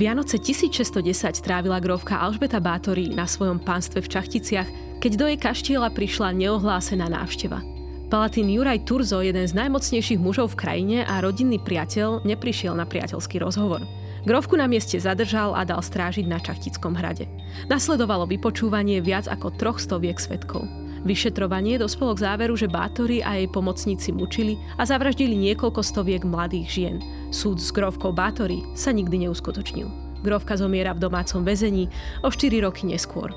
Vianoce 1610 trávila grovka Alžbeta Bátory na svojom pánstve v Čachticiach, keď do jej kaštiela prišla neohlásená návšteva. Palatín Juraj Turzo, jeden z najmocnejších mužov v krajine a rodinný priateľ, neprišiel na priateľský rozhovor. Grovku na mieste zadržal a dal strážiť na Čachtickom hrade. Nasledovalo vypočúvanie viac ako troch stoviek svetkov. Vyšetrovanie dospelo k záveru, že Bátory a jej pomocníci mučili a zavraždili niekoľko stoviek mladých žien. Súd s grovkou Bátory sa nikdy neuskutočnil. Grovka zomiera v domácom väzení o 4 roky neskôr.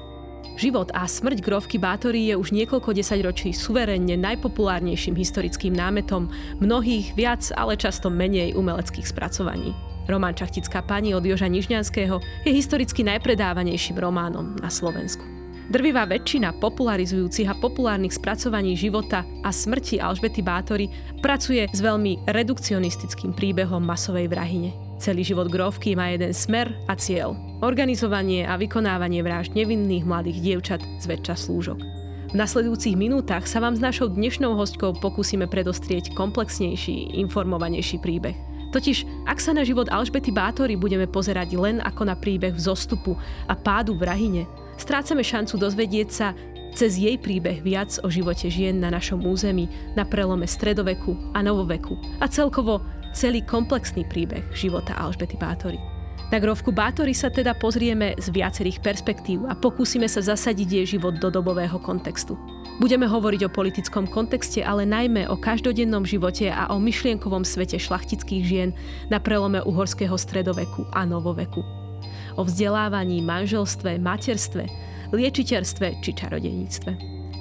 Život a smrť grovky Bátory je už niekoľko desaťročí suverénne najpopulárnejším historickým námetom mnohých viac, ale často menej umeleckých spracovaní. Román Čachtická pani od Joža Nižňanského je historicky najpredávanejším románom na Slovensku. Drvivá väčšina popularizujúcich a populárnych spracovaní života a smrti Alžbety Bátory pracuje s veľmi redukcionistickým príbehom masovej vrahine. Celý život Grovky má jeden smer a cieľ. Organizovanie a vykonávanie vražd nevinných mladých dievčat z väčša slúžok. V nasledujúcich minútach sa vám s našou dnešnou hostkou pokúsime predostrieť komplexnejší, informovanejší príbeh. Totiž, ak sa na život Alžbety Bátory budeme pozerať len ako na príbeh vzostupu a pádu v rahine, Strácame šancu dozvedieť sa cez jej príbeh viac o živote žien na našom území na prelome stredoveku a novoveku a celkovo celý komplexný príbeh života Alžbety Bátory. Na grovku Bátory sa teda pozrieme z viacerých perspektív a pokúsime sa zasadiť jej život do dobového kontextu. Budeme hovoriť o politickom kontexte, ale najmä o každodennom živote a o myšlienkovom svete šlachtických žien na prelome uhorského stredoveku a novoveku o vzdelávaní, manželstve, materstve, liečiteľstve či čarodeníctve.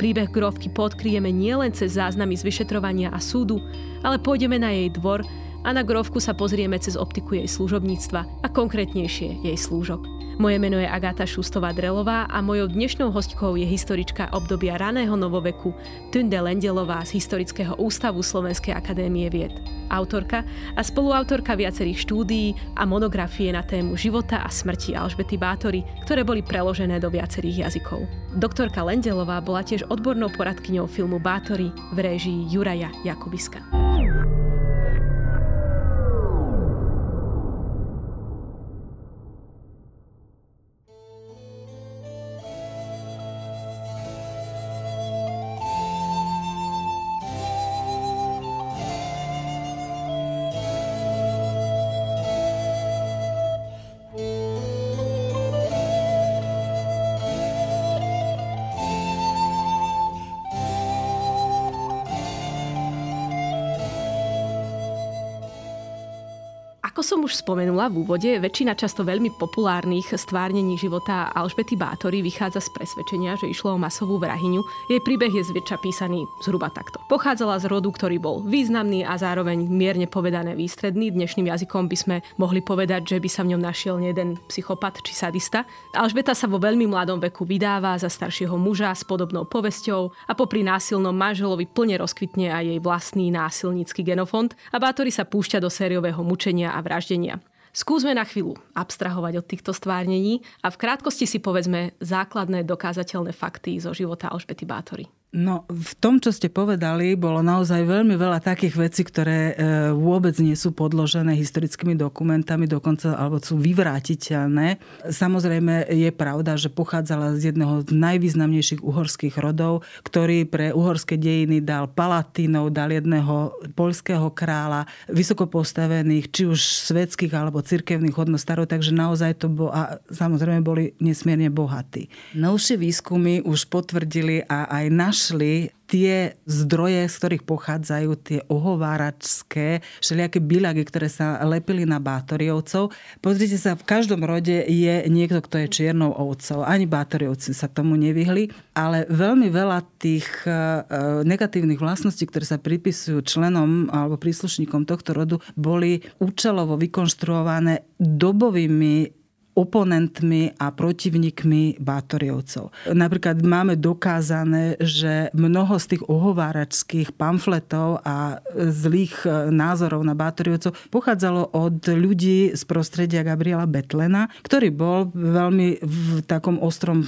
Príbeh Grovky podkryjeme nielen cez záznamy z vyšetrovania a súdu, ale pôjdeme na jej dvor a na Grovku sa pozrieme cez optiku jej služobníctva a konkrétnejšie jej slúžok. Moje meno je Agáta Šustová-Drelová a mojou dnešnou hostkou je historička obdobia raného novoveku Tunde Lendelová z Historického ústavu Slovenskej akadémie vied. Autorka a spoluautorka viacerých štúdií a monografie na tému života a smrti Alžbety Bátory, ktoré boli preložené do viacerých jazykov. Doktorka Lendelová bola tiež odbornou poradkyňou filmu Bátory v réžii Juraja Jakubiska. Spomenula v úvode, väčšina často veľmi populárnych stvárnení života Alžbety Bátory vychádza z presvedčenia, že išlo o masovú vrahyňu. Jej príbeh je zväčša písaný zhruba takto. Pochádzala z rodu, ktorý bol významný a zároveň mierne povedané výstredný. Dnešným jazykom by sme mohli povedať, že by sa v ňom našiel jeden psychopat či sadista. Alžbeta sa vo veľmi mladom veku vydáva za staršieho muža s podobnou povesťou a popri násilnom manželovi plne rozkvitne aj jej vlastný násilnícky genofond a Bátory sa púšťa do sériového mučenia a vraždenia. Skúsme na chvíľu abstrahovať od týchto stvárnení a v krátkosti si povedzme základné dokázateľné fakty zo života Alžbety Bátory. No, v tom, čo ste povedali, bolo naozaj veľmi veľa takých vecí, ktoré e, vôbec nie sú podložené historickými dokumentami, dokonca alebo sú vyvrátiteľné. Samozrejme je pravda, že pochádzala z jedného z najvýznamnejších uhorských rodov, ktorý pre uhorské dejiny dal palatínov, dal jedného poľského kráľa, vysoko postavených, či už svetských alebo cirkevných hodnostárov, takže naozaj to bolo, a samozrejme boli nesmierne bohatí. Novšie výskumy už potvrdili a aj naš našli tie zdroje, z ktorých pochádzajú tie ohováračské všelijaké bilagy, ktoré sa lepili na bátoriovcov. Pozrite sa, v každom rode je niekto, kto je čiernou ovcov. Ani bátoriovci sa tomu nevyhli, ale veľmi veľa tých e, negatívnych vlastností, ktoré sa pripisujú členom alebo príslušníkom tohto rodu, boli účelovo vykonštruované dobovými oponentmi a protivníkmi Bátoriovcov. Napríklad máme dokázané, že mnoho z tých ohováračských pamfletov a zlých e, názorov na Bátoriovcov pochádzalo od ľudí z prostredia Gabriela Betlena, ktorý bol veľmi v takom ostrom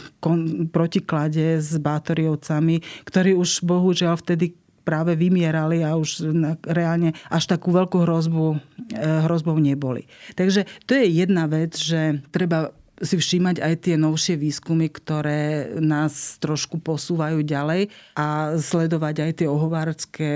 protiklade s Bátoriovcami, ktorí už bohužiaľ vtedy práve vymierali a už reálne až takú veľkú hrozbu hrozbou neboli. Takže to je jedna vec, že treba si všímať aj tie novšie výskumy, ktoré nás trošku posúvajú ďalej a sledovať aj tie ohovárske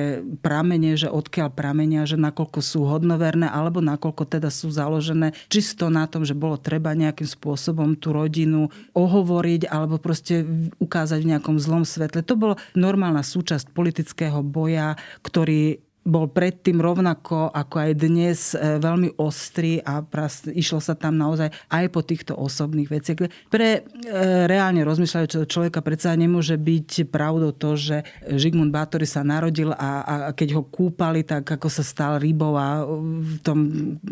pramene, že odkiaľ pramenia, že nakoľko sú hodnoverné alebo nakoľko teda sú založené čisto na tom, že bolo treba nejakým spôsobom tú rodinu ohovoriť alebo proste ukázať v nejakom zlom svetle. To bolo normálna súčasť politického boja, ktorý bol predtým rovnako ako aj dnes e, veľmi ostrý a pras, išlo sa tam naozaj aj po týchto osobných veciach. Pre e, reálne rozmýšľajúceho človeka predsa nemôže byť pravdou to, že Žigmund Bátory sa narodil a, a keď ho kúpali, tak ako sa stal rybou a v tom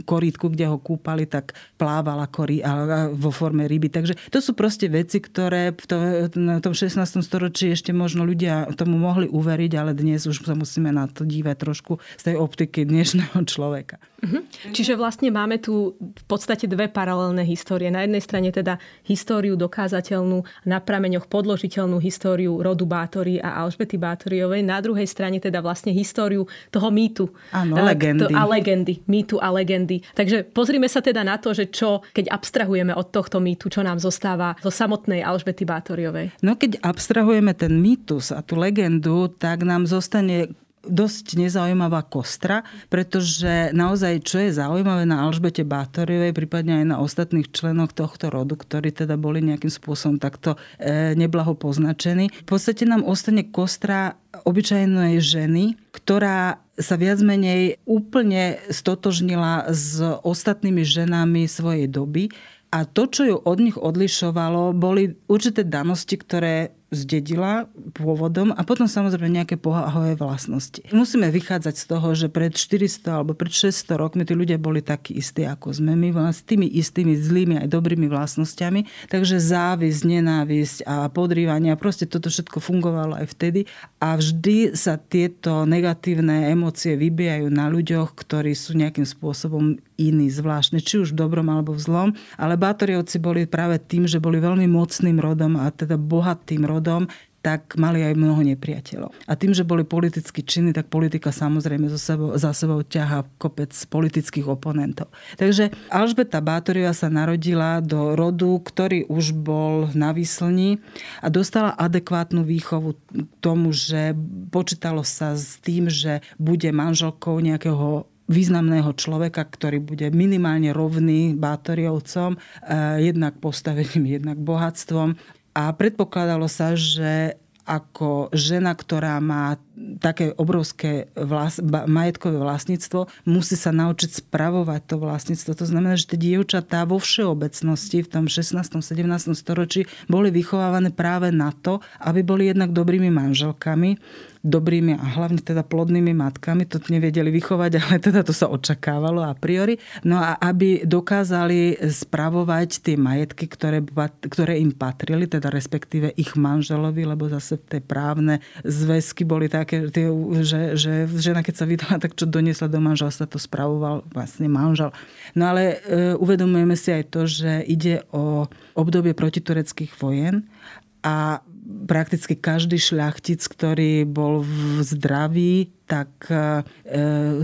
korítku, kde ho kúpali, tak plával ako ry, a vo forme ryby. Takže to sú proste veci, ktoré v tom, v tom 16. storočí ešte možno ľudia tomu mohli uveriť, ale dnes už sa musíme na to dívať trošku trošku z tej optiky dnešného človeka. Uh-huh. Čiže vlastne máme tu v podstate dve paralelné histórie. Na jednej strane teda históriu dokázateľnú, na prameňoch podložiteľnú históriu rodu Bátory a Alžbety Bátoriovej. Na druhej strane teda vlastne históriu toho mýtu. Áno, legendy. A legendy. Mýtu a legendy. Takže pozrime sa teda na to, že čo, keď abstrahujeme od tohto mýtu, čo nám zostáva zo samotnej Alžbety Bátoriovej. No keď abstrahujeme ten mýtus a tú legendu, tak nám zostane dosť nezaujímavá kostra, pretože naozaj, čo je zaujímavé na Alžbete Bátoriovej, prípadne aj na ostatných členoch tohto rodu, ktorí teda boli nejakým spôsobom takto e, neblaho poznačení, v podstate nám ostane kostra obyčajnej ženy, ktorá sa viac menej úplne stotožnila s ostatnými ženami svojej doby. A to, čo ju od nich odlišovalo, boli určité danosti, ktoré zdedila pôvodom a potom samozrejme nejaké pohahové vlastnosti. Musíme vychádzať z toho, že pred 400 alebo pred 600 rokmi tí ľudia boli takí istí, ako sme my, s tými istými zlými aj dobrými vlastnosťami. Takže závisť, nenávisť a podrývanie a proste toto všetko fungovalo aj vtedy a vždy sa tieto negatívne emócie vybijajú na ľuďoch, ktorí sú nejakým spôsobom iní, zvláštne, či už v dobrom alebo v zlom. Ale Bátoriovci boli práve tým, že boli veľmi mocným rodom a teda bohatým rodom tak mali aj mnoho nepriateľov. A tým, že boli politicky činní, tak politika samozrejme za sebou, za sebou ťaha kopec politických oponentov. Takže Alžbeta Bátoriová sa narodila do rodu, ktorý už bol na výslni a dostala adekvátnu výchovu tomu, že počítalo sa s tým, že bude manželkou nejakého významného človeka, ktorý bude minimálne rovný Bátoriovcom, eh, jednak postavením, jednak bohatstvom. A predpokladalo sa, že ako žena, ktorá má také obrovské vlas, majetkové vlastníctvo, musí sa naučiť spravovať to vlastníctvo. To znamená, že tie dievčatá vo všeobecnosti v tom 16. 17. storočí boli vychovávané práve na to, aby boli jednak dobrými manželkami, dobrými a hlavne teda plodnými matkami. To nevedeli vychovať, ale teda to sa očakávalo a priori. No a aby dokázali spravovať tie majetky, ktoré, ktoré im patrili, teda respektíve ich manželovi, lebo zase tie právne zväzky boli také, tie, že, že žena keď sa vydala, tak čo doniesla do manželstva, to spravoval vlastne manžel. No ale e, uvedomujeme si aj to, že ide o obdobie protitureckých vojen a prakticky každý šľachtic, ktorý bol v zdraví, tak e,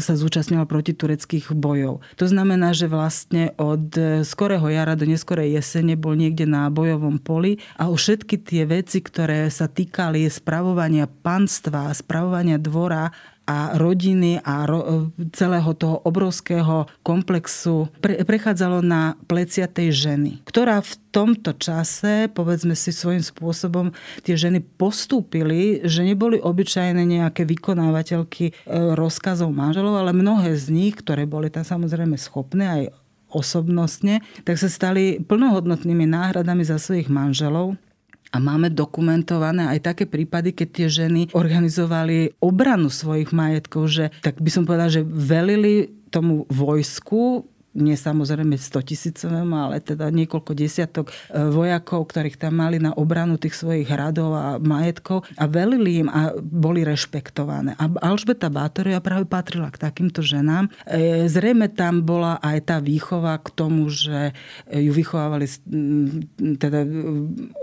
sa zúčastňoval proti tureckých bojov. To znamená, že vlastne od skorého jara do neskorej jesene bol niekde na bojovom poli a o všetky tie veci, ktoré sa týkali spravovania panstva, spravovania dvora a rodiny a ro- celého toho obrovského komplexu pre- prechádzalo na plecia tej ženy, ktorá v tomto čase, povedzme si svojím spôsobom, tie ženy postúpili, že neboli obyčajné nejaké vykonávateľky e, rozkazov manželov, ale mnohé z nich, ktoré boli tam samozrejme schopné aj osobnostne, tak sa stali plnohodnotnými náhradami za svojich manželov a máme dokumentované aj také prípady, keď tie ženy organizovali obranu svojich majetkov, že tak by som povedala, že velili tomu vojsku nie samozrejme 100 tisícovému, ale teda niekoľko desiatok e, vojakov, ktorých tam mali na obranu tých svojich hradov a majetkov a velili im a boli rešpektované. A Alžbeta Bátoria práve patrila k takýmto ženám. E, zrejme tam bola aj tá výchova k tomu, že ju vychovávali teda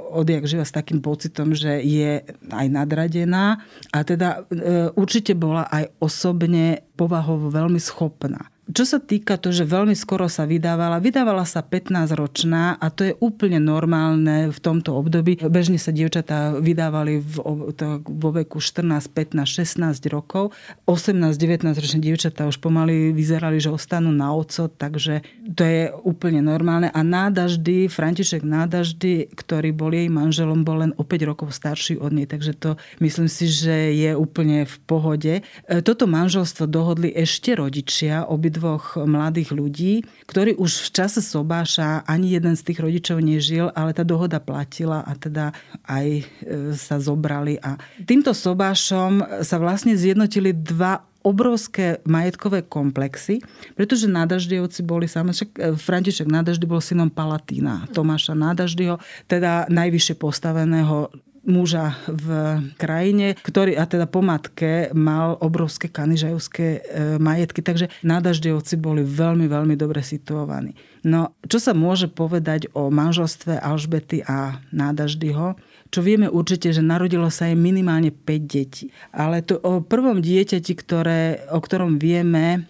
odjak živa s takým pocitom, že je aj nadradená a teda e, určite bola aj osobne povahovo veľmi schopná Čo sa týka to, že veľmi skoro sa vydávala, vydávala sa 15-ročná a to je úplne normálne v tomto období. Bežne sa dievčatá vydávali v, vo veku 14, 15, 16 rokov. 18-19 ročné dievčatá už pomaly vyzerali, že ostanú na oco, takže to je úplne normálne. A nádaždy, František Nádaždy, ktorý bol jej manželom, bol len o 5 rokov starší od nej, takže to myslím si, že je úplne v pohode. E, toto manželstvo dohodli ešte rodičia, obidva dvoch mladých ľudí, ktorí už v čase sobáša ani jeden z tých rodičov nežil, ale tá dohoda platila a teda aj e, sa zobrali. A týmto sobášom sa vlastne zjednotili dva obrovské majetkové komplexy, pretože Nádaždievci boli samozrejme, e, František Nádaždy bol synom Palatína, Tomáša Nádaždyho, teda najvyššie postaveného muža v krajine, ktorý a teda po matke mal obrovské kanižajovské e, majetky, takže nádaždevci boli veľmi, veľmi dobre situovaní. No, čo sa môže povedať o manželstve Alžbety a Nádaždyho? Čo vieme určite, že narodilo sa jej minimálne 5 detí. Ale to o prvom dieťati, ktoré, o ktorom vieme,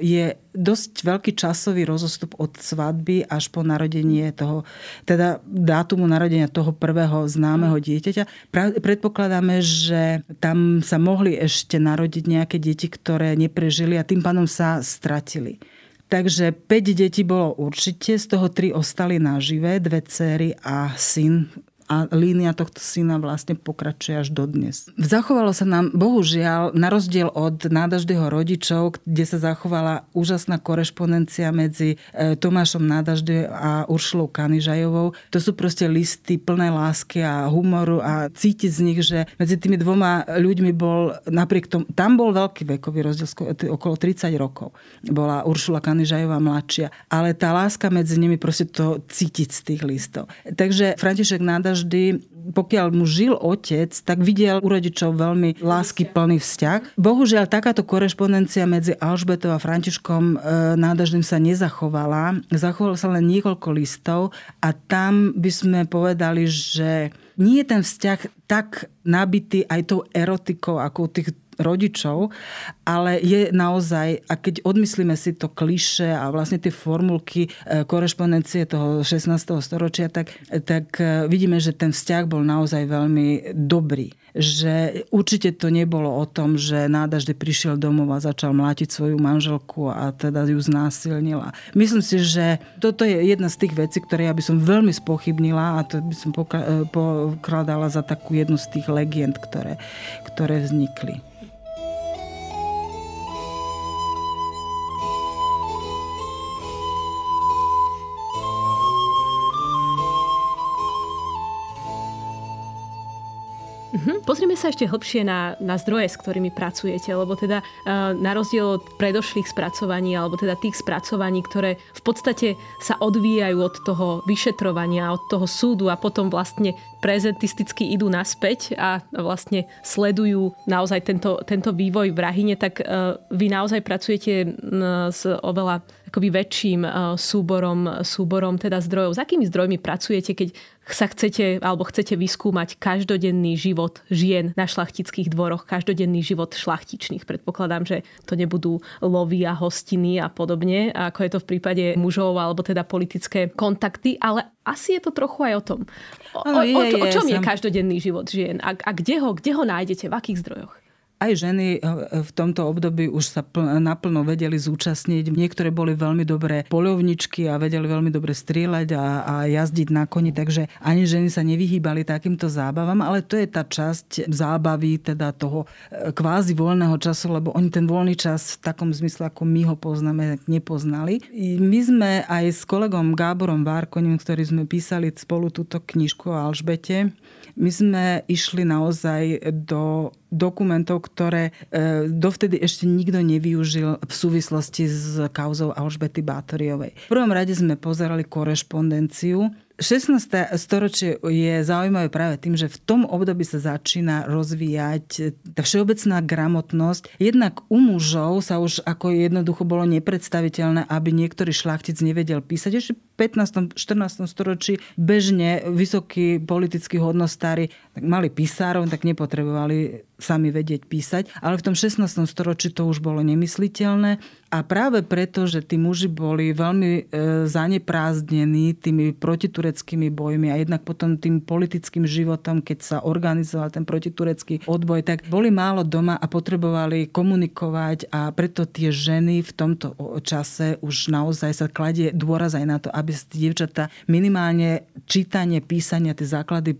je dosť veľký časový rozostup od svadby až po narodenie toho, teda dátumu narodenia toho prvého známeho dieťaťa. Predpokladáme, že tam sa mohli ešte narodiť nejaké deti, ktoré neprežili a tým pádom sa stratili. Takže 5 detí bolo určite, z toho 3 ostali nažive, dve céry a syn, a línia tohto syna vlastne pokračuje až dodnes. Zachovalo sa nám, bohužiaľ, na rozdiel od nádaždého rodičov, kde sa zachovala úžasná korešpondencia medzi e, Tomášom Nádažde a Uršulou Kanižajovou. To sú proste listy plné lásky a humoru a cítiť z nich, že medzi tými dvoma ľuďmi bol napriek tomu, tam bol veľký vekový rozdiel, okolo 30 rokov. Bola Uršula Kanižajová mladšia. Ale tá láska medzi nimi proste to cítiť z tých listov. Takže František Nádaž každý, pokiaľ mu žil otec, tak videl u rodičov veľmi lásky plný vzťah. Bohužiaľ, takáto korešpondencia medzi Alžbetou a Františkom e, nádažným sa nezachovala. Zachovalo sa len niekoľko listov a tam by sme povedali, že nie je ten vzťah tak nabitý aj tou erotikou, ako tých rodičov, ale je naozaj, a keď odmyslíme si to kliše a vlastne tie formulky e, korešpondencie toho 16. storočia, tak, tak e, vidíme, že ten vzťah bol naozaj veľmi dobrý. Že určite to nebolo o tom, že nádažde prišiel domov a začal mlátiť svoju manželku a teda ju znásilnila. Myslím si, že toto je jedna z tých vecí, ktoré ja by som veľmi spochybnila a to by som e, pokladala za takú jednu z tých legend, ktoré, ktoré vznikli. Pozrime sa ešte hlbšie na, na zdroje, s ktorými pracujete, lebo teda uh, na rozdiel od predošlých spracovaní, alebo teda tých spracovaní, ktoré v podstate sa odvíjajú od toho vyšetrovania, od toho súdu a potom vlastne prezentisticky idú naspäť a vlastne sledujú naozaj tento, tento vývoj v Rahine, tak uh, vy naozaj pracujete uh, s oveľa akoby väčším súborom, súborom teda zdrojov. S akými zdrojmi pracujete, keď sa chcete alebo chcete vyskúmať každodenný život žien na šlachtických dvoroch, každodenný život šlachtičných. Predpokladám, že to nebudú lovy a hostiny a podobne, ako je to v prípade mužov alebo teda politické kontakty, ale asi je to trochu aj o tom. O, o, o, o čom je každodenný život žien a, a kde, ho, kde ho nájdete, v akých zdrojoch? Aj ženy eh, v tomto období už sa naplno vedeli zúčastniť. Niektoré boli veľmi dobré polovničky a vedeli veľmi dobre strieľať a, a jazdiť na koni, takže ani ženy sa nevyhýbali takýmto zábavám, ale to je tá časť zábavy, teda toho eh, kvázi voľného času, lebo oni ten voľný čas v takom zmysle, ako my ho poznáme, nepoznali. My sme aj s kolegom Gáborom Várkonim, ktorý sme písali spolu túto knižku o Alžbete, my sme išli naozaj do dokumentov, ktoré e, dovtedy ešte nikto nevyužil v súvislosti s kauzou Alžbety Bátoriovej. V prvom rade sme pozerali korešpondenciu 16. storočie je zaujímavé práve tým, že v tom období sa začína rozvíjať tá všeobecná gramotnosť. Jednak u mužov sa už ako jednoducho bolo nepredstaviteľné, aby niektorý šlachtic nevedel písať. Ešte v 15. 14. storočí bežne vysokí politickí hodnostári mali písárov, tak nepotrebovali sami vedieť písať, ale v tom 16. storočí to už bolo nemysliteľné a práve preto, že tí muži boli veľmi e, tými protitureckými bojmi a jednak potom tým politickým životom, keď sa organizoval ten protiturecký odboj, tak boli málo doma a potrebovali komunikovať a preto tie ženy v tomto čase už naozaj sa kladie dôraz aj na to, aby dievčatá minimálne čítanie, písania, tie základy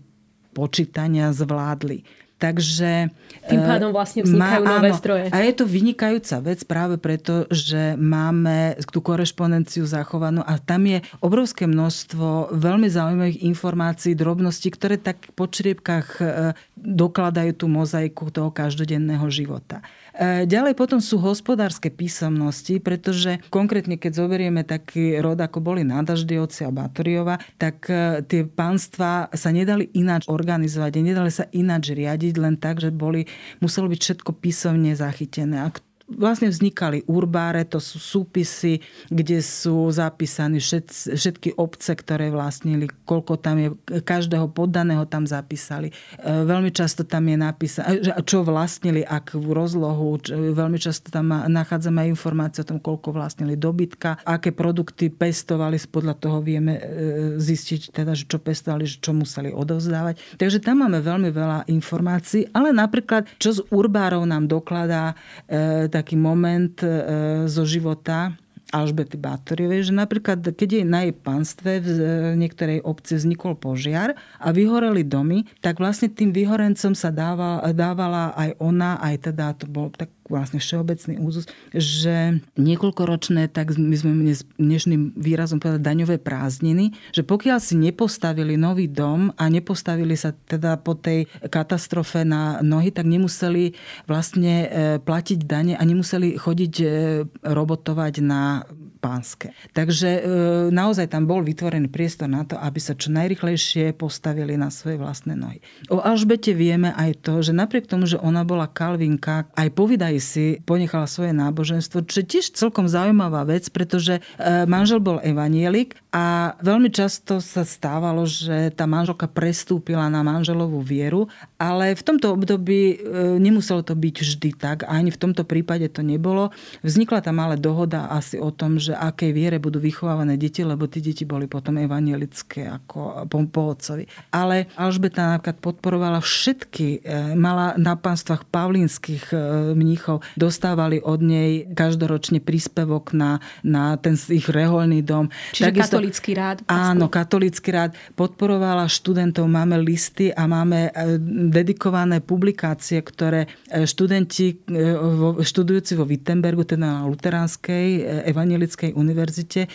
počítania zvládli. Takže... Tým pádom vlastne vznikajú má, nové áno, zdroje. A je to vynikajúca vec práve preto, že máme tú korešpondenciu zachovanú a tam je obrovské množstvo veľmi zaujímavých informácií, drobností, ktoré tak po čriepkách e, dokladajú tú mozaiku toho každodenného života. E, ďalej potom sú hospodárske písomnosti, pretože konkrétne keď zoberieme taký rod, ako boli Nádaždiovci a Batoriova, tak e, tie pánstva sa nedali ináč organizovať, nedali sa ináč riadiť, len tak, že boli, muselo byť všetko písomne zachytené. A vlastne vznikali urbáre, to sú súpisy, kde sú zapísané všetky obce, ktoré vlastnili, koľko tam je, každého poddaného tam zapísali. E, veľmi často tam je napísané, čo vlastnili, akú rozlohu, veľmi často tam nachádzame aj informácie o tom, koľko vlastnili dobytka, aké produkty pestovali, podľa toho vieme e, zistiť, teda, že čo pestovali, čo museli odovzdávať. Takže tam máme veľmi veľa informácií, ale napríklad, čo z urbárov nám dokladá e, taký moment e, zo života Alžbety Bátoriovej, že napríklad, keď jej na jej panstve v niektorej obci vznikol požiar a vyhoreli domy, tak vlastne tým vyhorencom sa dávala, dávala aj ona, aj teda to bol tak vlastne všeobecný úzus, že niekoľkoročné, tak my sme dnešným výrazom povedať daňové prázdniny, že pokiaľ si nepostavili nový dom a nepostavili sa teda po tej katastrofe na nohy, tak nemuseli vlastne e, platiť dane a nemuseli chodiť e, robotovať na pánske. Takže e, naozaj tam bol vytvorený priestor na to, aby sa čo najrychlejšie postavili na svoje vlastné nohy. O Alžbete vieme aj to, že napriek tomu, že ona bola kalvinka, aj povídajú si ponechala svoje náboženstvo, čo je tiež celkom zaujímavá vec, pretože e, manžel bol evanielik a veľmi často sa stávalo, že tá manželka prestúpila na manželovú vieru, ale v tomto období e, nemuselo to byť vždy tak, ani v tomto prípade to nebolo. Vznikla tam ale dohoda asi o tom, akej viere budú vychovávané deti, lebo tie deti boli potom evanielické ako po, po otcovi. Ale Alžbeta napríklad podporovala všetky, e, mala na pánstvách pavlínskych mníchov mníchov dostávali od nej každoročne príspevok na, na ten ich reholný dom. Čiže Takisto, katolický rád. Vlastne. Áno, katolický rád. Podporovala študentov, máme listy a máme e, dedikované publikácie, ktoré e, študenti e, študujúci vo Wittenbergu, teda na Luteránskej evangelickej univerzite,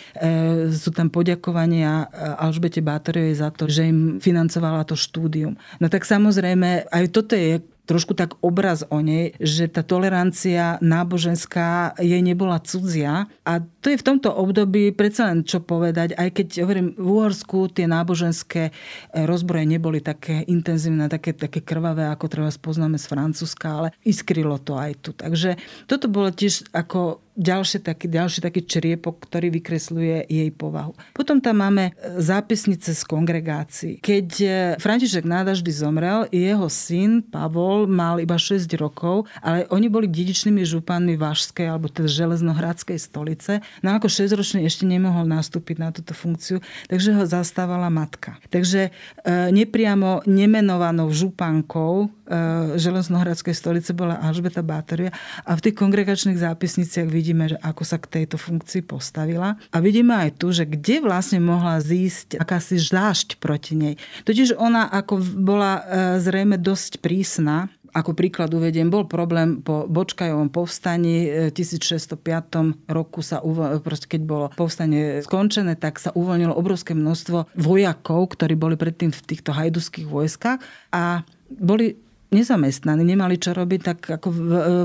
sú tam poďakovania Alžbete Bátoriovej za to, že im financovala to štúdium. No tak samozrejme, aj toto je trošku tak obraz o nej, že tá tolerancia náboženská jej nebola cudzia. A to je v tomto období predsa len čo povedať, aj keď hovorím, v Uhorsku tie náboženské rozbroje neboli také intenzívne, také, také krvavé, ako treba spoznáme z Francúzska, ale iskrylo to aj tu. Takže toto bolo tiež ako ďalší taký, ďalší taký čriepok, ktorý vykresľuje jej povahu. Potom tam máme e, zápisnice z kongregácií. Keď e, František nádaždy zomrel, jeho syn Pavol mal iba 6 rokov, ale oni boli dedičnými županmi Vážskej alebo teda Železnohradskej stolice. No ako 6-ročný ešte nemohol nastúpiť na túto funkciu, takže ho zastávala matka. Takže e, nepriamo nemenovanou župankou Železnohradskej stolice bola Alžbeta Bátoria a v tých kongregačných zápisniciach vidíme, že ako sa k tejto funkcii postavila. A vidíme aj tu, že kde vlastne mohla zísť akási žášť proti nej. Totiž ona ako bola e, zrejme dosť prísna, ako príklad uvediem, bol problém po Bočkajovom povstaní v 1605 roku sa, proste keď bolo povstanie skončené, tak sa uvoľnilo obrovské množstvo vojakov, ktorí boli predtým v týchto hajduských vojskách a boli nezamestnaní, nemali čo robiť, tak ako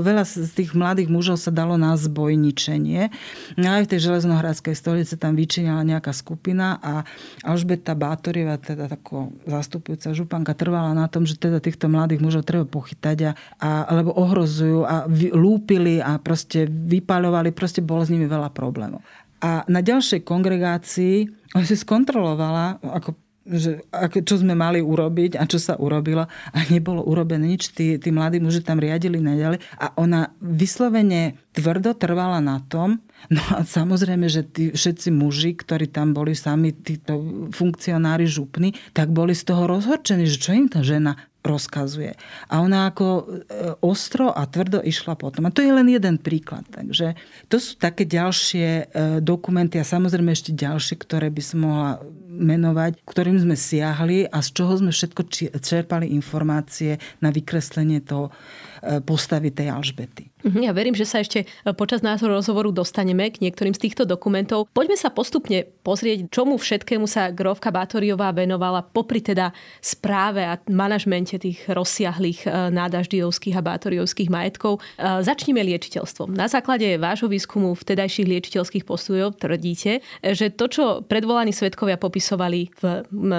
veľa z tých mladých mužov sa dalo na zbojničenie. No aj v tej železnohradskej stolice tam vyčinila nejaká skupina a Alžbeta Bátorieva, teda tako zastupujúca županka, trvala na tom, že teda týchto mladých mužov treba pochytať a, a alebo ohrozujú a vy, lúpili a proste vypaľovali, proste bolo s nimi veľa problémov. A na ďalšej kongregácii on si skontrolovala, ako že čo sme mali urobiť a čo sa urobilo a nebolo urobené nič. Tí, tí mladí muži tam riadili naďalej a ona vyslovene tvrdo trvala na tom, no a samozrejme, že tí všetci muži, ktorí tam boli sami, títo funkcionári župní, tak boli z toho rozhorčení, že čo im tá žena rozkazuje. A ona ako e, ostro a tvrdo išla potom. A to je len jeden príklad. Takže to sú také ďalšie e, dokumenty a samozrejme ešte ďalšie, ktoré by som mohla menovať, ktorým sme siahli a z čoho sme všetko čerpali informácie na vykreslenie toho postavy tej Alžbety. Mhm, ja verím, že sa ešte e, počas nášho rozhovoru dostaneme k niektorým z týchto dokumentov. Poďme sa postupne pozrieť, čomu všetkému sa Grovka Bátoriová venovala popri teda správe a manažmente tých rozsiahlých e, nádaždijovských a bátoriovských majetkov. E, začnime liečiteľstvom. Na základe vášho výskumu vtedajších liečiteľských postojov tvrdíte, že to, čo predvolaní svetkovia popisovali v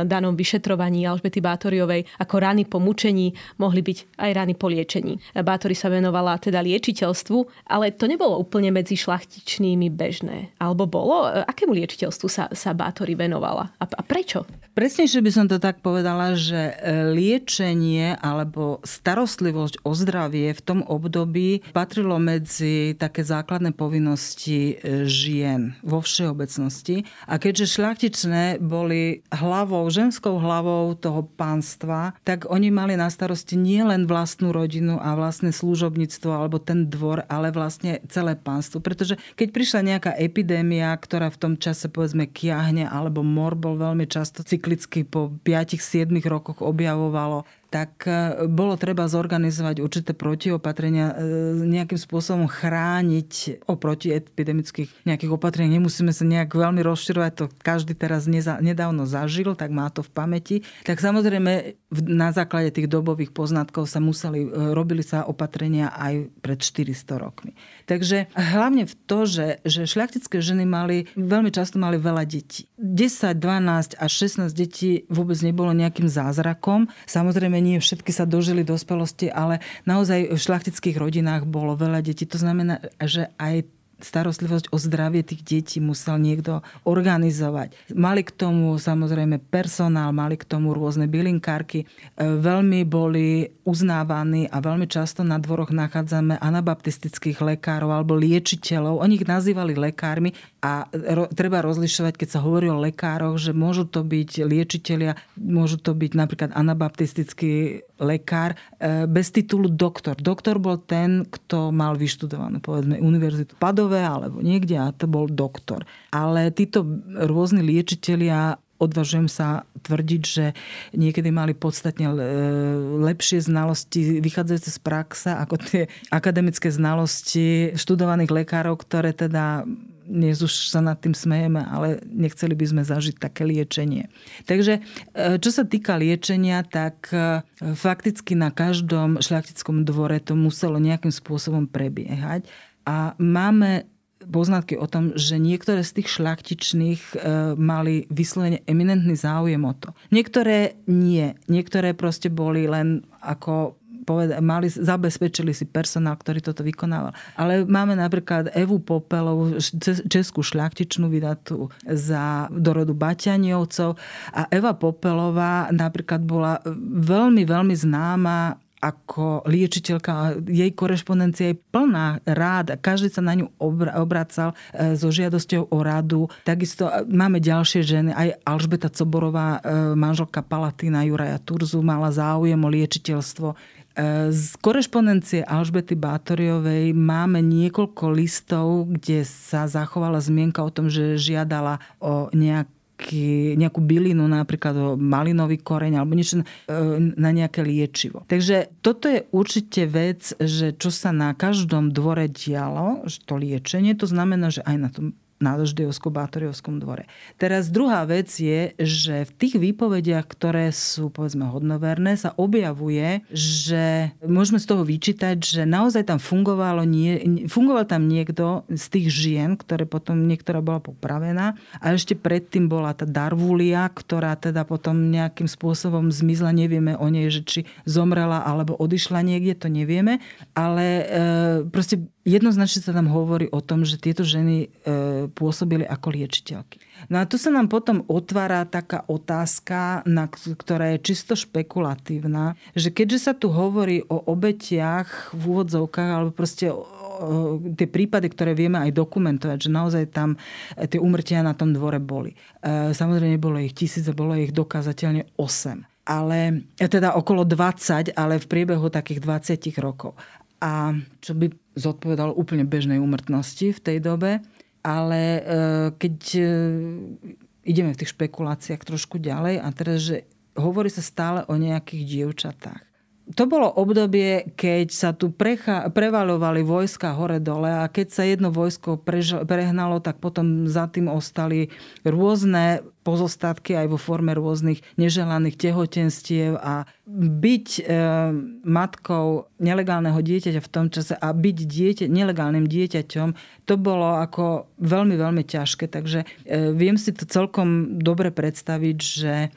danom vyšetrovaní Alžbety Bátoriovej ako rany po mučení, mohli byť aj rany po liečení. Bátori sa venovala teda lieči liečiteľstvu, ale to nebolo úplne medzi šlachtičnými bežné. Alebo bolo? Akému liečiteľstvu sa, sa Bátori venovala? A, a prečo? Presnejšie by som to tak povedala, že e, liečenie alebo starostlivosť o zdravie v tom období patrilo medzi také základné povinnosti e, žien vo všeobecnosti. A keďže šľachtičné boli hlavou, ženskou hlavou toho pánstva, tak oni mali na starosti nielen vlastnú rodinu a vlastné služobníctvo alebo ten dvor, ale vlastne celé pánstvo. Pretože keď prišla nejaká epidémia, ktorá v tom čase povedzme kiahne, alebo mor bol veľmi často cyklicky po 5-7 rokoch objavovalo, tak e, bolo treba zorganizovať určité protiopatrenia, e, nejakým spôsobom chrániť oproti epidemických nejakých opatrení. Nemusíme sa nejak veľmi rozširovať, to každý teraz nedávno zažil, tak má to v pamäti. Tak samozrejme na základe tých dobových poznatkov sa museli, e, robili sa opatrenia aj pred 400 rokmi. Takže hlavne v to, že, že šľachtické ženy mali, veľmi často mali veľa detí. 10, 12 až 16 detí vôbec nebolo nejakým zázrakom. Samozrejme nie všetky sa dožili dospelosti, ale naozaj v šlachtických rodinách bolo veľa detí. To znamená, že aj starostlivosť o zdravie tých detí musel niekto organizovať. Mali k tomu samozrejme personál, mali k tomu rôzne bylinkárky. E, veľmi boli uznávaní a veľmi často na dvoroch nachádzame anabaptistických lekárov alebo liečiteľov. Oni ich nazývali lekármi a ro, treba rozlišovať, keď sa hovorí o lekároch, že môžu to byť liečiteľia, môžu to byť napríklad anabaptistický lekár e, bez titulu doktor. Doktor bol ten, kto mal vyštudovanú, povedzme, univerzitu Padov Prešove alebo niekde a to bol doktor. Ale títo rôzni liečitelia odvažujem sa tvrdiť, že niekedy mali podstatne lepšie znalosti vychádzajúce z praxe ako tie akademické znalosti študovaných lekárov, ktoré teda dnes už sa nad tým smejeme, ale nechceli by sme zažiť také liečenie. Takže e, čo sa týka liečenia, tak e, fakticky na každom šľachtickom dvore to muselo nejakým spôsobom prebiehať. A máme poznatky o tom, že niektoré z tých šľachtičných e, mali vyslovene eminentný záujem o to. Niektoré nie. Niektoré proste boli len ako poveda- mali, zabezpečili si personál, ktorý toto vykonával. Ale máme napríklad Evu Popelovú, českú šľachtičnú vydatú za dorodu Baťaniovcov a Eva Popelová napríklad bola veľmi, veľmi známa ako liečiteľka, jej korešpondencia je plná rád, každý sa na ňu obracal e, so žiadosťou o radu. Takisto e, máme ďalšie ženy, aj Alžbeta Coborová, e, manželka Palatína Juraja Turzu, mala záujem o liečiteľstvo. Z korešpondencie Alžbety Bátoriovej máme niekoľko listov, kde sa zachovala zmienka o tom, že žiadala o nejak nejaký, nejakú bylinu, napríklad malinový koreň alebo niečo e, na nejaké liečivo. Takže toto je určite vec, že čo sa na každom dvore dialo, že to liečenie, to znamená, že aj na tom nádoždejovskom Bátoriovskom dvore. Teraz druhá vec je, že v tých výpovediach, ktoré sú povedzme hodnoverné, sa objavuje, že môžeme z toho vyčítať, že naozaj tam fungovalo nie, fungoval tam niekto z tých žien, ktoré potom niektorá bola popravená a ešte predtým bola tá Darvulia, ktorá teda potom nejakým spôsobom zmizla, nevieme o nej, že či zomrela alebo odišla niekde, to nevieme, ale e, proste jednoznačne sa tam hovorí o tom, že tieto ženy e, pôsobili ako liečiteľky. No a tu sa nám potom otvára taká otázka, na, ktorá je čisto špekulatívna, že keďže sa tu hovorí o obetiach v úvodzovkách, alebo proste tie prípady, ktoré vieme aj dokumentovať, že naozaj tam tie umrtia na tom dvore boli. Samozrejme, bolo ich tisíc, bolo ich dokázateľne 8 ale teda okolo 20, ale v priebehu takých 20 rokov. A čo by zodpovedalo úplne bežnej úmrtnosti v tej dobe. Ale e, keď e, ideme v tých špekuláciách trošku ďalej a teraz, že hovorí sa stále o nejakých dievčatách to bolo obdobie, keď sa tu precha- prevalovali vojska hore-dole a keď sa jedno vojsko prež- prehnalo, tak potom za tým ostali rôzne pozostatky aj vo forme rôznych neželaných tehotenstiev a byť e, matkou nelegálneho dieťaťa v tom čase a byť dieťa, nelegálnym dieťaťom, to bolo ako veľmi, veľmi ťažké. Takže e, viem si to celkom dobre predstaviť, že e,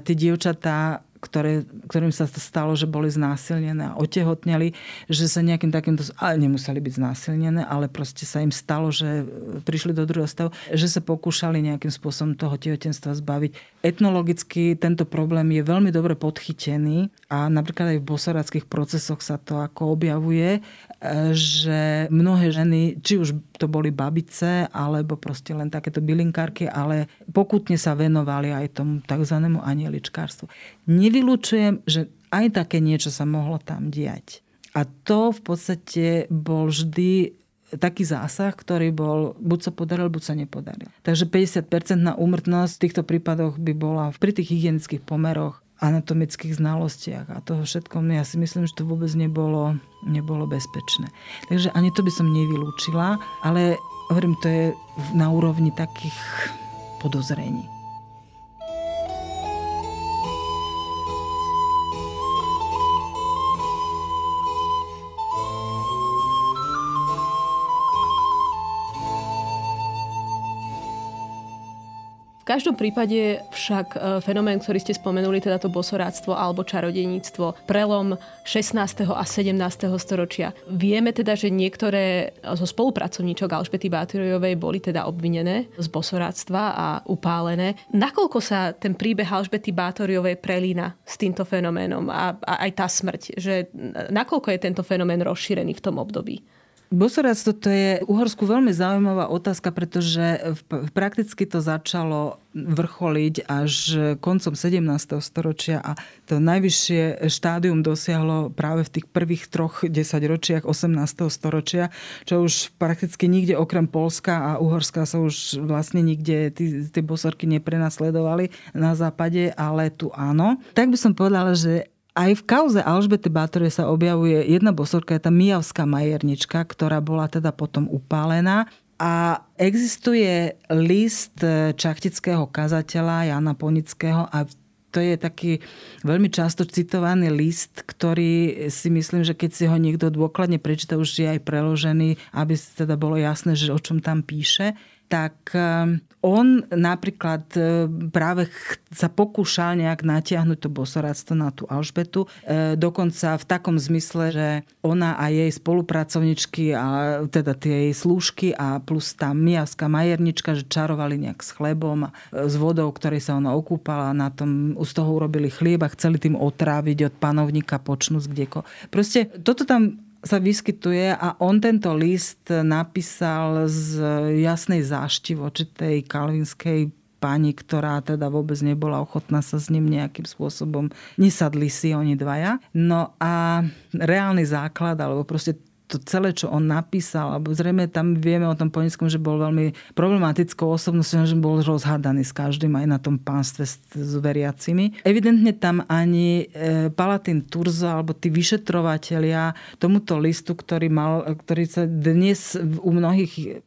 tie dievčatá ktoré, ktorým sa to stalo, že boli znásilnené a otehotneli, že sa nejakým takýmto, ale nemuseli byť znásilnené, ale proste sa im stalo, že prišli do druhého stavu, že sa pokúšali nejakým spôsobom toho tehotenstva zbaviť. Etnologicky tento problém je veľmi dobre podchytený a napríklad aj v bosoráckých procesoch sa to ako objavuje, že mnohé ženy, či už to boli babice, alebo proste len takéto bylinkárky, ale pokutne sa venovali aj tomu tzv. anieličkárstvu. Nevylučujem, že aj také niečo sa mohlo tam diať. A to v podstate bol vždy taký zásah, ktorý bol buď sa podaril, buď sa nepodaril. Takže 50% na úmrtnosť v týchto prípadoch by bola pri tých hygienických pomeroch anatomických znalostiach a toho všetkom, ja si myslím, že to vôbec nebolo, nebolo bezpečné. Takže ani to by som nevylúčila, ale hovorím, to je na úrovni takých podozrení. Každom prípade však e, fenomén, ktorý ste spomenuli, teda to bosoráctvo alebo čarodejníctvo, prelom 16. a 17. storočia. Vieme teda, že niektoré zo spolupracovníčok Alžbety Bátoriovej boli teda obvinené z bosoráctva a upálené. Nakoľko sa ten príbeh Alžbety Bátoriovej prelína s týmto fenoménom a, a aj tá smrť? Že nakoľko je tento fenomén rozšírený v tom období? Bosoradstvo to je Uhorsku veľmi zaujímavá otázka, pretože prakticky to začalo vrcholiť až koncom 17. storočia a to najvyššie štádium dosiahlo práve v tých prvých troch desaťročiach 18. storočia, čo už prakticky nikde okrem Polska a Uhorska sa už vlastne nikde tie bosorky neprenasledovali na západe, ale tu áno. Tak by som povedala, že aj v kauze Alžbety Bátorej sa objavuje jedna bosorka, je tá Mijavská majernička, ktorá bola teda potom upálená. A existuje list čachtického kazateľa Jana Ponického a to je taký veľmi často citovaný list, ktorý si myslím, že keď si ho niekto dôkladne prečíta, už je aj preložený, aby teda bolo jasné, že o čom tam píše tak ehm, on napríklad e, práve sa pokúšal nejak natiahnuť to bosoradstvo na tú Alžbetu. E, dokonca v takom zmysle, že ona a jej spolupracovničky, a teda tie jej slúžky a plus tá mijavská majernička, že čarovali nejak s chlebom e, s vodou, ktorej sa ona okúpala. Na tom z toho urobili chlieb a chceli tým otráviť od panovníka počnúť kdeko. Proste toto tam sa vyskytuje a on tento list napísal z jasnej zášti voči tej kalvinskej pani, ktorá teda vôbec nebola ochotná sa s ním nejakým spôsobom, nesadli si oni dvaja. No a reálny základ, alebo proste to celé, čo on napísal, alebo zrejme tam vieme o tom Ponickom, že bol veľmi problematickou osobnosťou, že bol rozhádaný s každým aj na tom pánstve s, s veriacimi. Evidentne tam ani e, Palatín Turzo alebo tí vyšetrovatelia tomuto listu, ktorý, mal, ktorý sa dnes u mnohých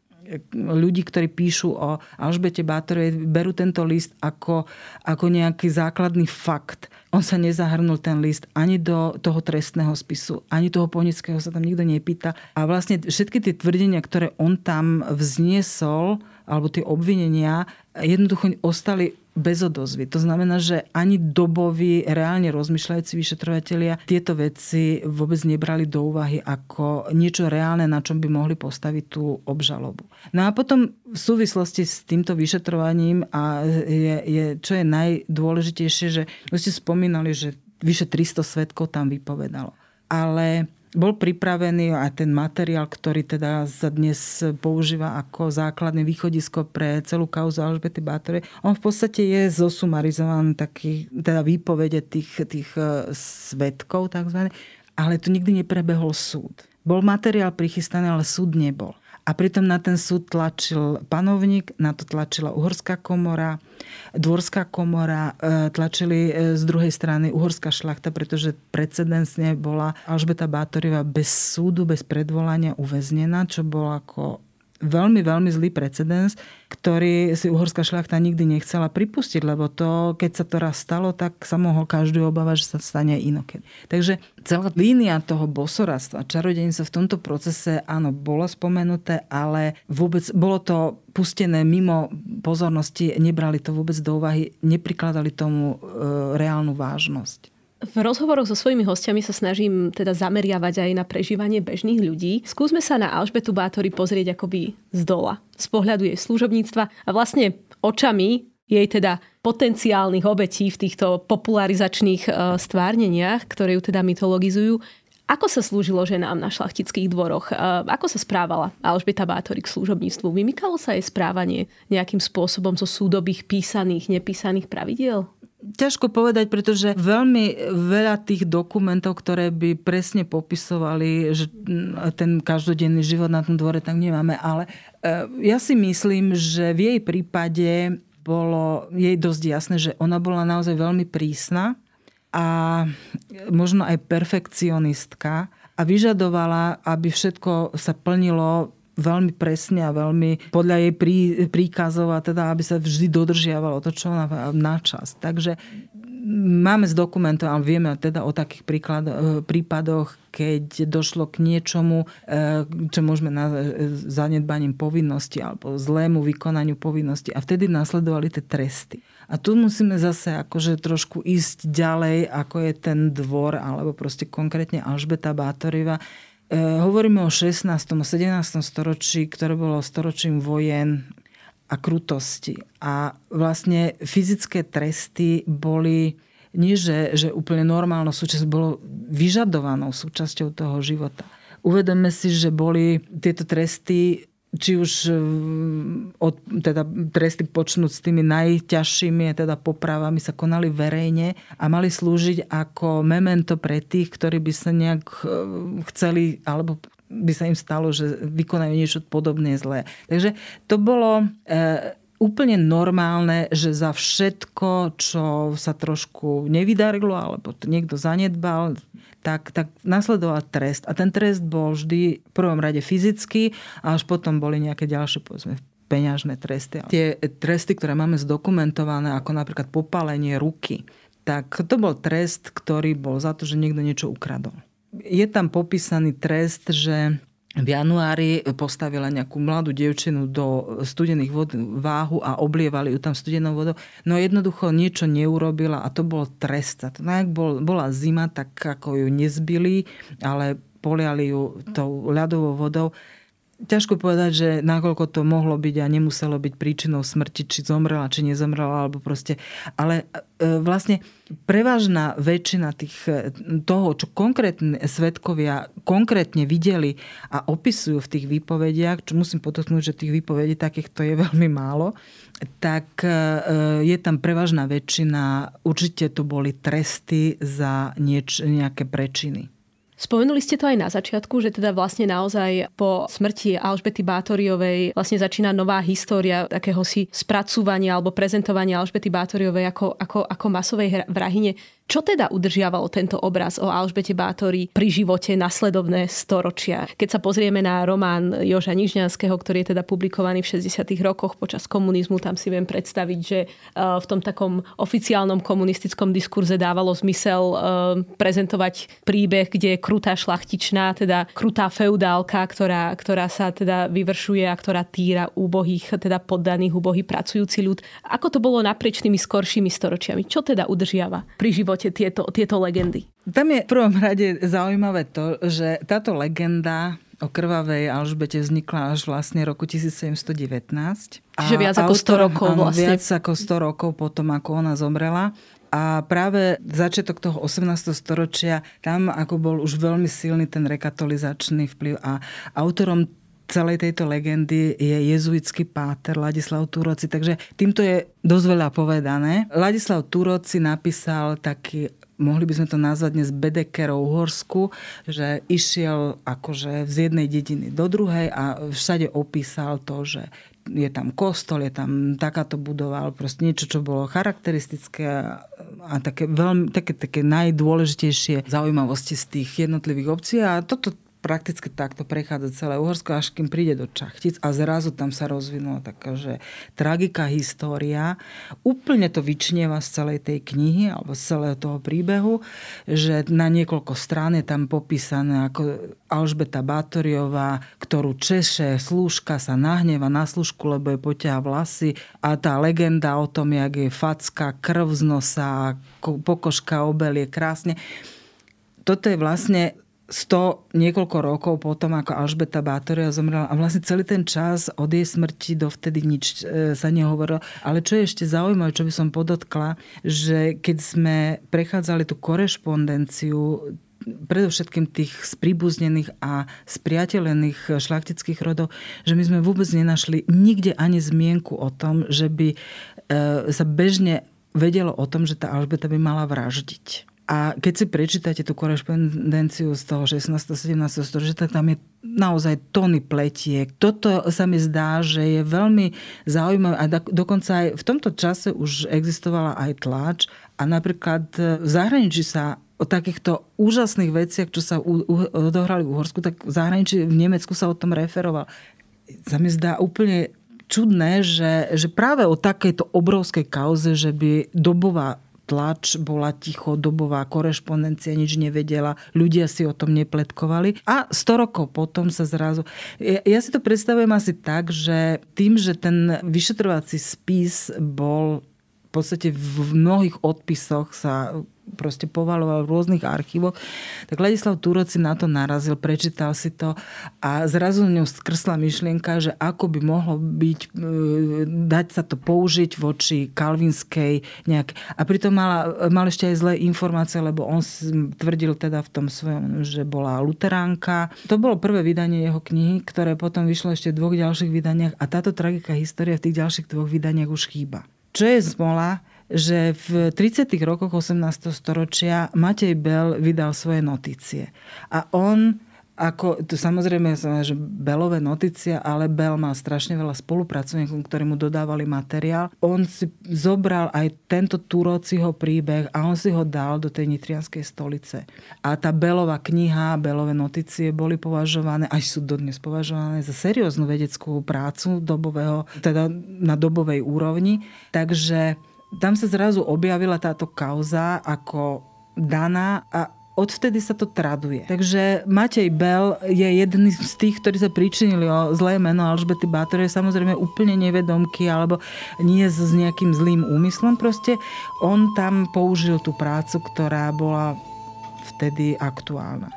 ľudí, ktorí píšu o Alžbete Bátorovej, berú tento list ako, ako nejaký základný fakt. On sa nezahrnul ten list ani do toho trestného spisu, ani toho ponického sa tam nikto nepýta. A vlastne všetky tie tvrdenia, ktoré on tam vzniesol, alebo tie obvinenia, jednoducho ostali bez odozvy. To znamená, že ani doboví, reálne rozmýšľajúci vyšetrovatelia tieto veci vôbec nebrali do úvahy ako niečo reálne, na čom by mohli postaviť tú obžalobu. No a potom v súvislosti s týmto vyšetrovaním a je, je, čo je najdôležitejšie, že už ste spomínali, že vyše 300 svetkov tam vypovedalo. Ale bol pripravený aj ten materiál, ktorý teda sa dnes používa ako základné východisko pre celú kauzu Alžbety Bátorej. On v podstate je zosumarizovaný taký, teda výpovede tých, tých e, svetkov takzvané, ale tu nikdy neprebehol súd. Bol materiál prichystaný, ale súd nebol. A pritom na ten súd tlačil panovník, na to tlačila uhorská komora, dvorská komora, e, tlačili e, z druhej strany uhorská šlachta, pretože precedensne bola Alžbeta Bátoriva bez súdu, bez predvolania uväznená, čo bolo ako veľmi, veľmi zlý precedens, ktorý si uhorská šľachta nikdy nechcela pripustiť, lebo to, keď sa to raz stalo, tak sa mohol každý obávať, že sa stane inokedy. Takže celá línia toho bosoradstva, čarodejnica v tomto procese, áno, bolo spomenuté, ale vôbec bolo to pustené mimo pozornosti, nebrali to vôbec do úvahy, neprikladali tomu e, reálnu vážnosť. V rozhovoroch so svojimi hostiami sa snažím teda zameriavať aj na prežívanie bežných ľudí. Skúsme sa na Alžbetu Bátory pozrieť akoby z dola, z pohľadu jej služobníctva a vlastne očami jej teda potenciálnych obetí v týchto popularizačných e, stvárneniach, ktoré ju teda mytologizujú. Ako sa slúžilo ženám na šlachtických dvoroch? E, ako sa správala Alžbeta Bátory k služobníctvu? Vymykalo sa jej správanie nejakým spôsobom zo súdobých písaných, nepísaných pravidiel? Ťažko povedať, pretože veľmi veľa tých dokumentov, ktoré by presne popisovali že ten každodenný život na tom dvore, tak nemáme. Ale e, ja si myslím, že v jej prípade bolo jej dosť jasné, že ona bola naozaj veľmi prísna a možno aj perfekcionistka a vyžadovala, aby všetko sa plnilo veľmi presne a veľmi podľa jej prí, príkazov a teda, aby sa vždy dodržiavalo to, čo ona na čas. Takže máme z dokumentov, ale vieme teda o takých príklad, e, prípadoch, keď došlo k niečomu, e, čo môžeme nazvať e, zanedbaním povinnosti alebo zlému vykonaniu povinnosti. A vtedy nasledovali tie tresty. A tu musíme zase akože trošku ísť ďalej, ako je ten dvor, alebo proste konkrétne Alžbeta Bátoriva, hovoríme o 16. a 17. storočí, ktoré bolo storočím vojen a krutosti. A vlastne fyzické tresty boli nie, že, že úplne normálnou súčasťou, bolo vyžadovanou súčasťou toho života. Uvedome si, že boli tieto tresty či už e, od, teda tresty počnúť s tými najťažšími, teda popravami sa konali verejne a mali slúžiť ako memento pre tých, ktorí by sa nejak e, chceli alebo by sa im stalo, že vykonajú niečo podobné zlé. Takže to bolo e, úplne normálne, že za všetko, čo sa trošku nevydarilo alebo to niekto zanedbal, tak, tak nasledoval trest. A ten trest bol vždy v prvom rade fyzický a až potom boli nejaké ďalšie, povedzme, peňažné tresty. Tie tresty, ktoré máme zdokumentované, ako napríklad popálenie ruky, tak to bol trest, ktorý bol za to, že niekto niečo ukradol. Je tam popísaný trest, že v januári postavila nejakú mladú dievčinu do studených vod váhu a oblievali ju tam studenou vodou. No jednoducho niečo neurobila a to bol trest. To, no, bol, bola zima, tak ako ju nezbili, ale poliali ju tou ľadovou vodou ťažko povedať, že nakoľko to mohlo byť a nemuselo byť príčinou smrti, či zomrela, či nezomrela, alebo proste. Ale e, vlastne prevažná väčšina tých, e, toho, čo konkrétne svetkovia konkrétne videli a opisujú v tých výpovediach, čo musím podotknúť, že tých výpovedí takýchto je veľmi málo, tak e, je tam prevažná väčšina, určite to boli tresty za nieč, nejaké prečiny. Spomenuli ste to aj na začiatku, že teda vlastne naozaj po smrti Alžbety Bátoriovej vlastne začína nová história takéhosi spracúvania alebo prezentovania Alžbety Bátoriovej ako, ako, ako masovej vrahine. Čo teda udržiavalo tento obraz o Alžbete Bátori pri živote nasledovné storočia? Keď sa pozrieme na román Joža Nižňanského, ktorý je teda publikovaný v 60. rokoch počas komunizmu, tam si viem predstaviť, že e, v tom takom oficiálnom komunistickom diskurze dávalo zmysel e, prezentovať príbeh, kde je krutá šlachtičná, teda krutá feudálka, ktorá, ktorá sa teda vyvršuje a ktorá týra úbohých, teda poddaných úbohý pracujúci ľud. Ako to bolo naprieč tými skoršími storočiami? Čo teda udržiava pri živote živote tieto, tieto legendy? Tam je v prvom rade zaujímavé to, že táto legenda o krvavej Alžbete vznikla až vlastne roku 1719. Čiže viac ako 100 rokov áno, vlastne. Viac ako 100 rokov potom, ako ona zomrela. A práve začiatok toho 18. storočia, tam ako bol už veľmi silný ten rekatolizačný vplyv a autorom celej tejto legendy je jezuitský páter Ladislav Turoci, takže týmto je dosť veľa povedané. Ladislav Turoci napísal taký mohli by sme to nazvať dnes Bedekerov Uhorsku, že išiel akože z jednej dediny do druhej a všade opísal to, že je tam kostol, je tam takáto budova, ale proste niečo, čo bolo charakteristické a také, veľmi, také, také najdôležitejšie zaujímavosti z tých jednotlivých obcí a toto prakticky takto prechádza celé Uhorsko, až kým príde do Čachtic a zrazu tam sa rozvinula taká, že tragika história. Úplne to vyčnieva z celej tej knihy alebo z celého toho príbehu, že na niekoľko strán je tam popísané ako Alžbeta Bátoriová, ktorú češe slúžka sa nahneva na slúžku, lebo je poťaha vlasy a tá legenda o tom, jak je facka, krv z nosa, pokožka obelie krásne toto je vlastne 100 niekoľko rokov potom, ako Alžbeta Bátoria zomrela a vlastne celý ten čas od jej smrti dovtedy nič e, sa nehovorilo. Ale čo je ešte zaujímavé, čo by som podotkla, že keď sme prechádzali tú korešpondenciu predovšetkým tých spríbuznených a spriateľených šlachtických rodov, že my sme vôbec nenašli nikde ani zmienku o tom, že by e, sa bežne vedelo o tom, že tá Alžbeta by mala vraždiť. A keď si prečítate tú korešpondenciu z toho 16. 17. storočia, tak tam je naozaj tony pletiek. Toto sa mi zdá, že je veľmi zaujímavé a dokonca aj v tomto čase už existovala aj tlač a napríklad v zahraničí sa o takýchto úžasných veciach, čo sa odohrali v Uhorsku, tak v zahraničí, v Nemecku sa o tom referoval. Sa mi zdá úplne čudné, že, že práve o takejto obrovskej kauze, že by dobová tlač bola ticho, dobová korešpondencia, nič nevedela, ľudia si o tom nepletkovali. A 100 rokov potom sa zrazu... Ja, ja si to predstavujem asi tak, že tým, že ten vyšetrovací spis bol v podstate v mnohých odpisoch sa proste povaloval v rôznych archívoch, tak Ladislav Turoci na to narazil, prečítal si to a zrazu ňou skrsla myšlienka, že ako by mohlo byť, e, dať sa to použiť voči kalvinskej nejak. A pritom mal, mal ešte aj zlé informácie, lebo on tvrdil teda v tom svojom, že bola luteránka. To bolo prvé vydanie jeho knihy, ktoré potom vyšlo ešte v dvoch ďalších vydaniach a táto tragická história v tých ďalších dvoch vydaniach už chýba. Čo je zmola, že v 30. rokoch 18. storočia Matej Bell vydal svoje notície. A on ako, tu samozrejme že Belové notícia, ale Bell má strašne veľa spolupracovníkov, ktorí mu dodávali materiál. On si zobral aj tento Turociho príbeh a on si ho dal do tej nitrianskej stolice. A tá Belová kniha, Belové notície boli považované, až sú dodnes považované za serióznu vedeckú prácu dobového, teda na dobovej úrovni. Takže tam sa zrazu objavila táto kauza ako daná a odvtedy sa to traduje. Takže Matej Bell je jeden z tých, ktorí sa pričinili o zlé meno Alžbety Bátorej, samozrejme úplne nevedomky alebo nie s nejakým zlým úmyslom. Proste on tam použil tú prácu, ktorá bola vtedy aktuálna.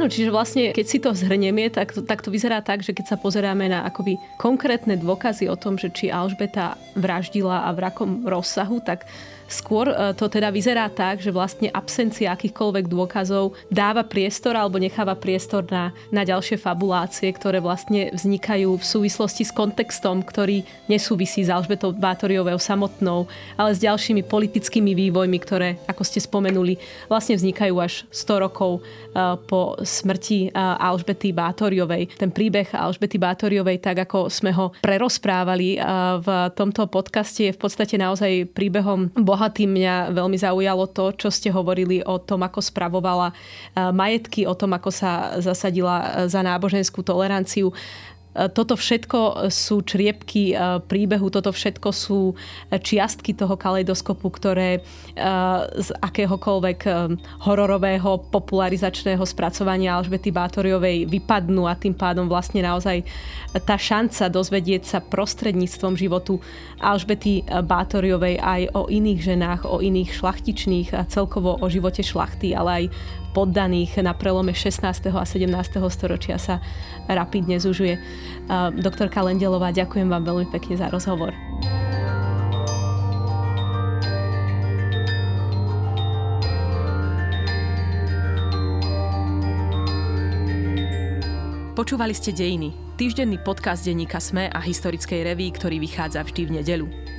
Áno, čiže vlastne, keď si to zhrnieme, tak tak to vyzerá tak, že keď sa pozeráme na akoby konkrétne dôkazy o tom, že či Alžbeta vraždila a v rakom rozsahu, tak Skôr e, to teda vyzerá tak, že vlastne absencia akýchkoľvek dôkazov dáva priestor alebo necháva priestor na, na ďalšie fabulácie, ktoré vlastne vznikajú v súvislosti s kontextom, ktorý nesúvisí s Alžbetou Bátoriovou samotnou, ale s ďalšími politickými vývojmi, ktoré, ako ste spomenuli, vlastne vznikajú až 100 rokov e, po smrti e, Alžbety Bátoriovej. Ten príbeh Alžbety Bátoriovej, tak ako sme ho prerozprávali v tomto podcaste, je v podstate naozaj príbehom boha bohatým mňa veľmi zaujalo to, čo ste hovorili o tom, ako spravovala eh, majetky, o tom, ako sa zasadila eh, za náboženskú toleranciu. E, toto všetko sú čriepky e, príbehu, toto všetko sú čiastky toho kaleidoskopu, ktoré e, z akéhokoľvek hororového popularizačného spracovania Alžbety Bátoriovej vypadnú a tým pádom vlastne naozaj tá šanca dozvedieť sa prostredníctvom životu Alžbety Bátoriovej aj o iných ženách, o iných šlachtičných a celkovo o živote šlachty, ale aj poddaných na prelome 16. a 17. storočia sa rapidne zužuje. Doktorka Lendelová, ďakujem vám veľmi pekne za rozhovor. Počúvali ste Dejiny, týždenný podcast denníka SME a historickej reví, ktorý vychádza vždy v nedelu.